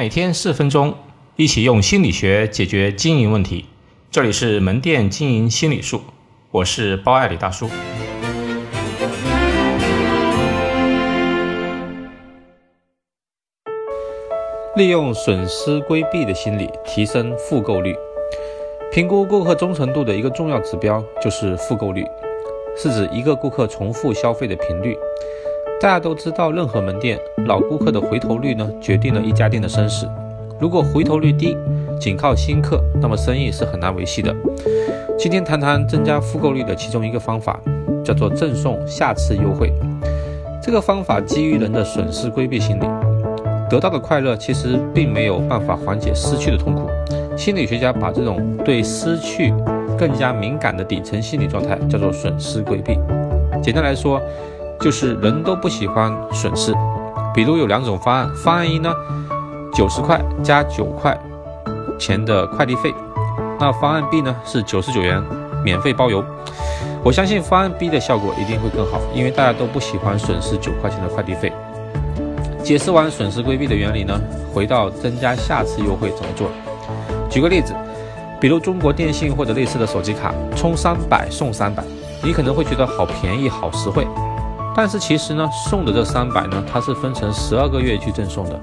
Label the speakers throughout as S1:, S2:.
S1: 每天四分钟，一起用心理学解决经营问题。这里是门店经营心理术，我是包爱李大叔。
S2: 利用损失规避的心理提升复购率。评估顾客忠诚度的一个重要指标就是复购率，是指一个顾客重复消费的频率。大家都知道，任何门店老顾客的回头率呢，决定了一家店的生死。如果回头率低，仅靠新客，那么生意是很难维系的。今天谈谈增加复购率的其中一个方法，叫做赠送下次优惠。这个方法基于人的损失规避心理，得到的快乐其实并没有办法缓解失去的痛苦。心理学家把这种对失去更加敏感的底层心理状态叫做损失规避。简单来说，就是人都不喜欢损失，比如有两种方案，方案一呢，九十块加九块钱的快递费，那方案 B 呢是九十九元免费包邮。我相信方案 B 的效果一定会更好，因为大家都不喜欢损失九块钱的快递费。解释完损失规避的原理呢，回到增加下次优惠怎么做？举个例子，比如中国电信或者类似的手机卡，充三百送三百，你可能会觉得好便宜好实惠。但是其实呢，送的这三百呢，它是分成十二个月去赠送的，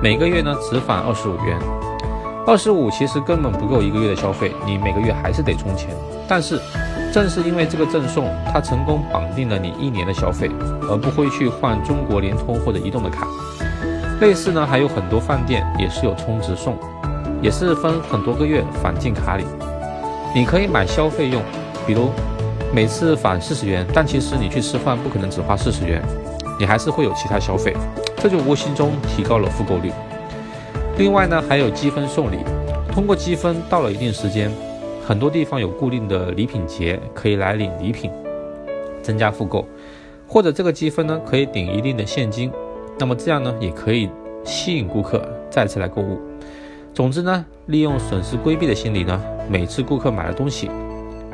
S2: 每个月呢只返二十五元，二十五其实根本不够一个月的消费，你每个月还是得充钱。但是正是因为这个赠送，它成功绑定了你一年的消费，而不会去换中国联通或者移动的卡。类似呢，还有很多饭店也是有充值送，也是分很多个月返进卡里，你可以买消费用，比如。每次返四十元，但其实你去吃饭不可能只花四十元，你还是会有其他消费，这就无形中提高了复购率。另外呢，还有积分送礼，通过积分到了一定时间，很多地方有固定的礼品节可以来领礼品，增加复购，或者这个积分呢可以顶一定的现金，那么这样呢也可以吸引顾客再次来购物。总之呢，利用损失规避的心理呢，每次顾客买了东西。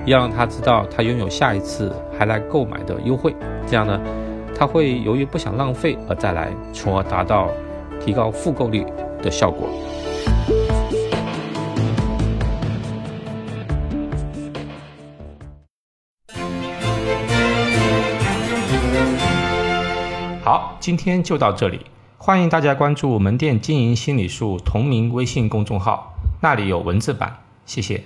S2: 要让他知道他拥有下一次还来购买的优惠，这样呢，他会由于不想浪费而再来，从而达到提高复购率的效果。
S1: 好，今天就到这里，欢迎大家关注门店经营心理术同名微信公众号，那里有文字版，谢谢。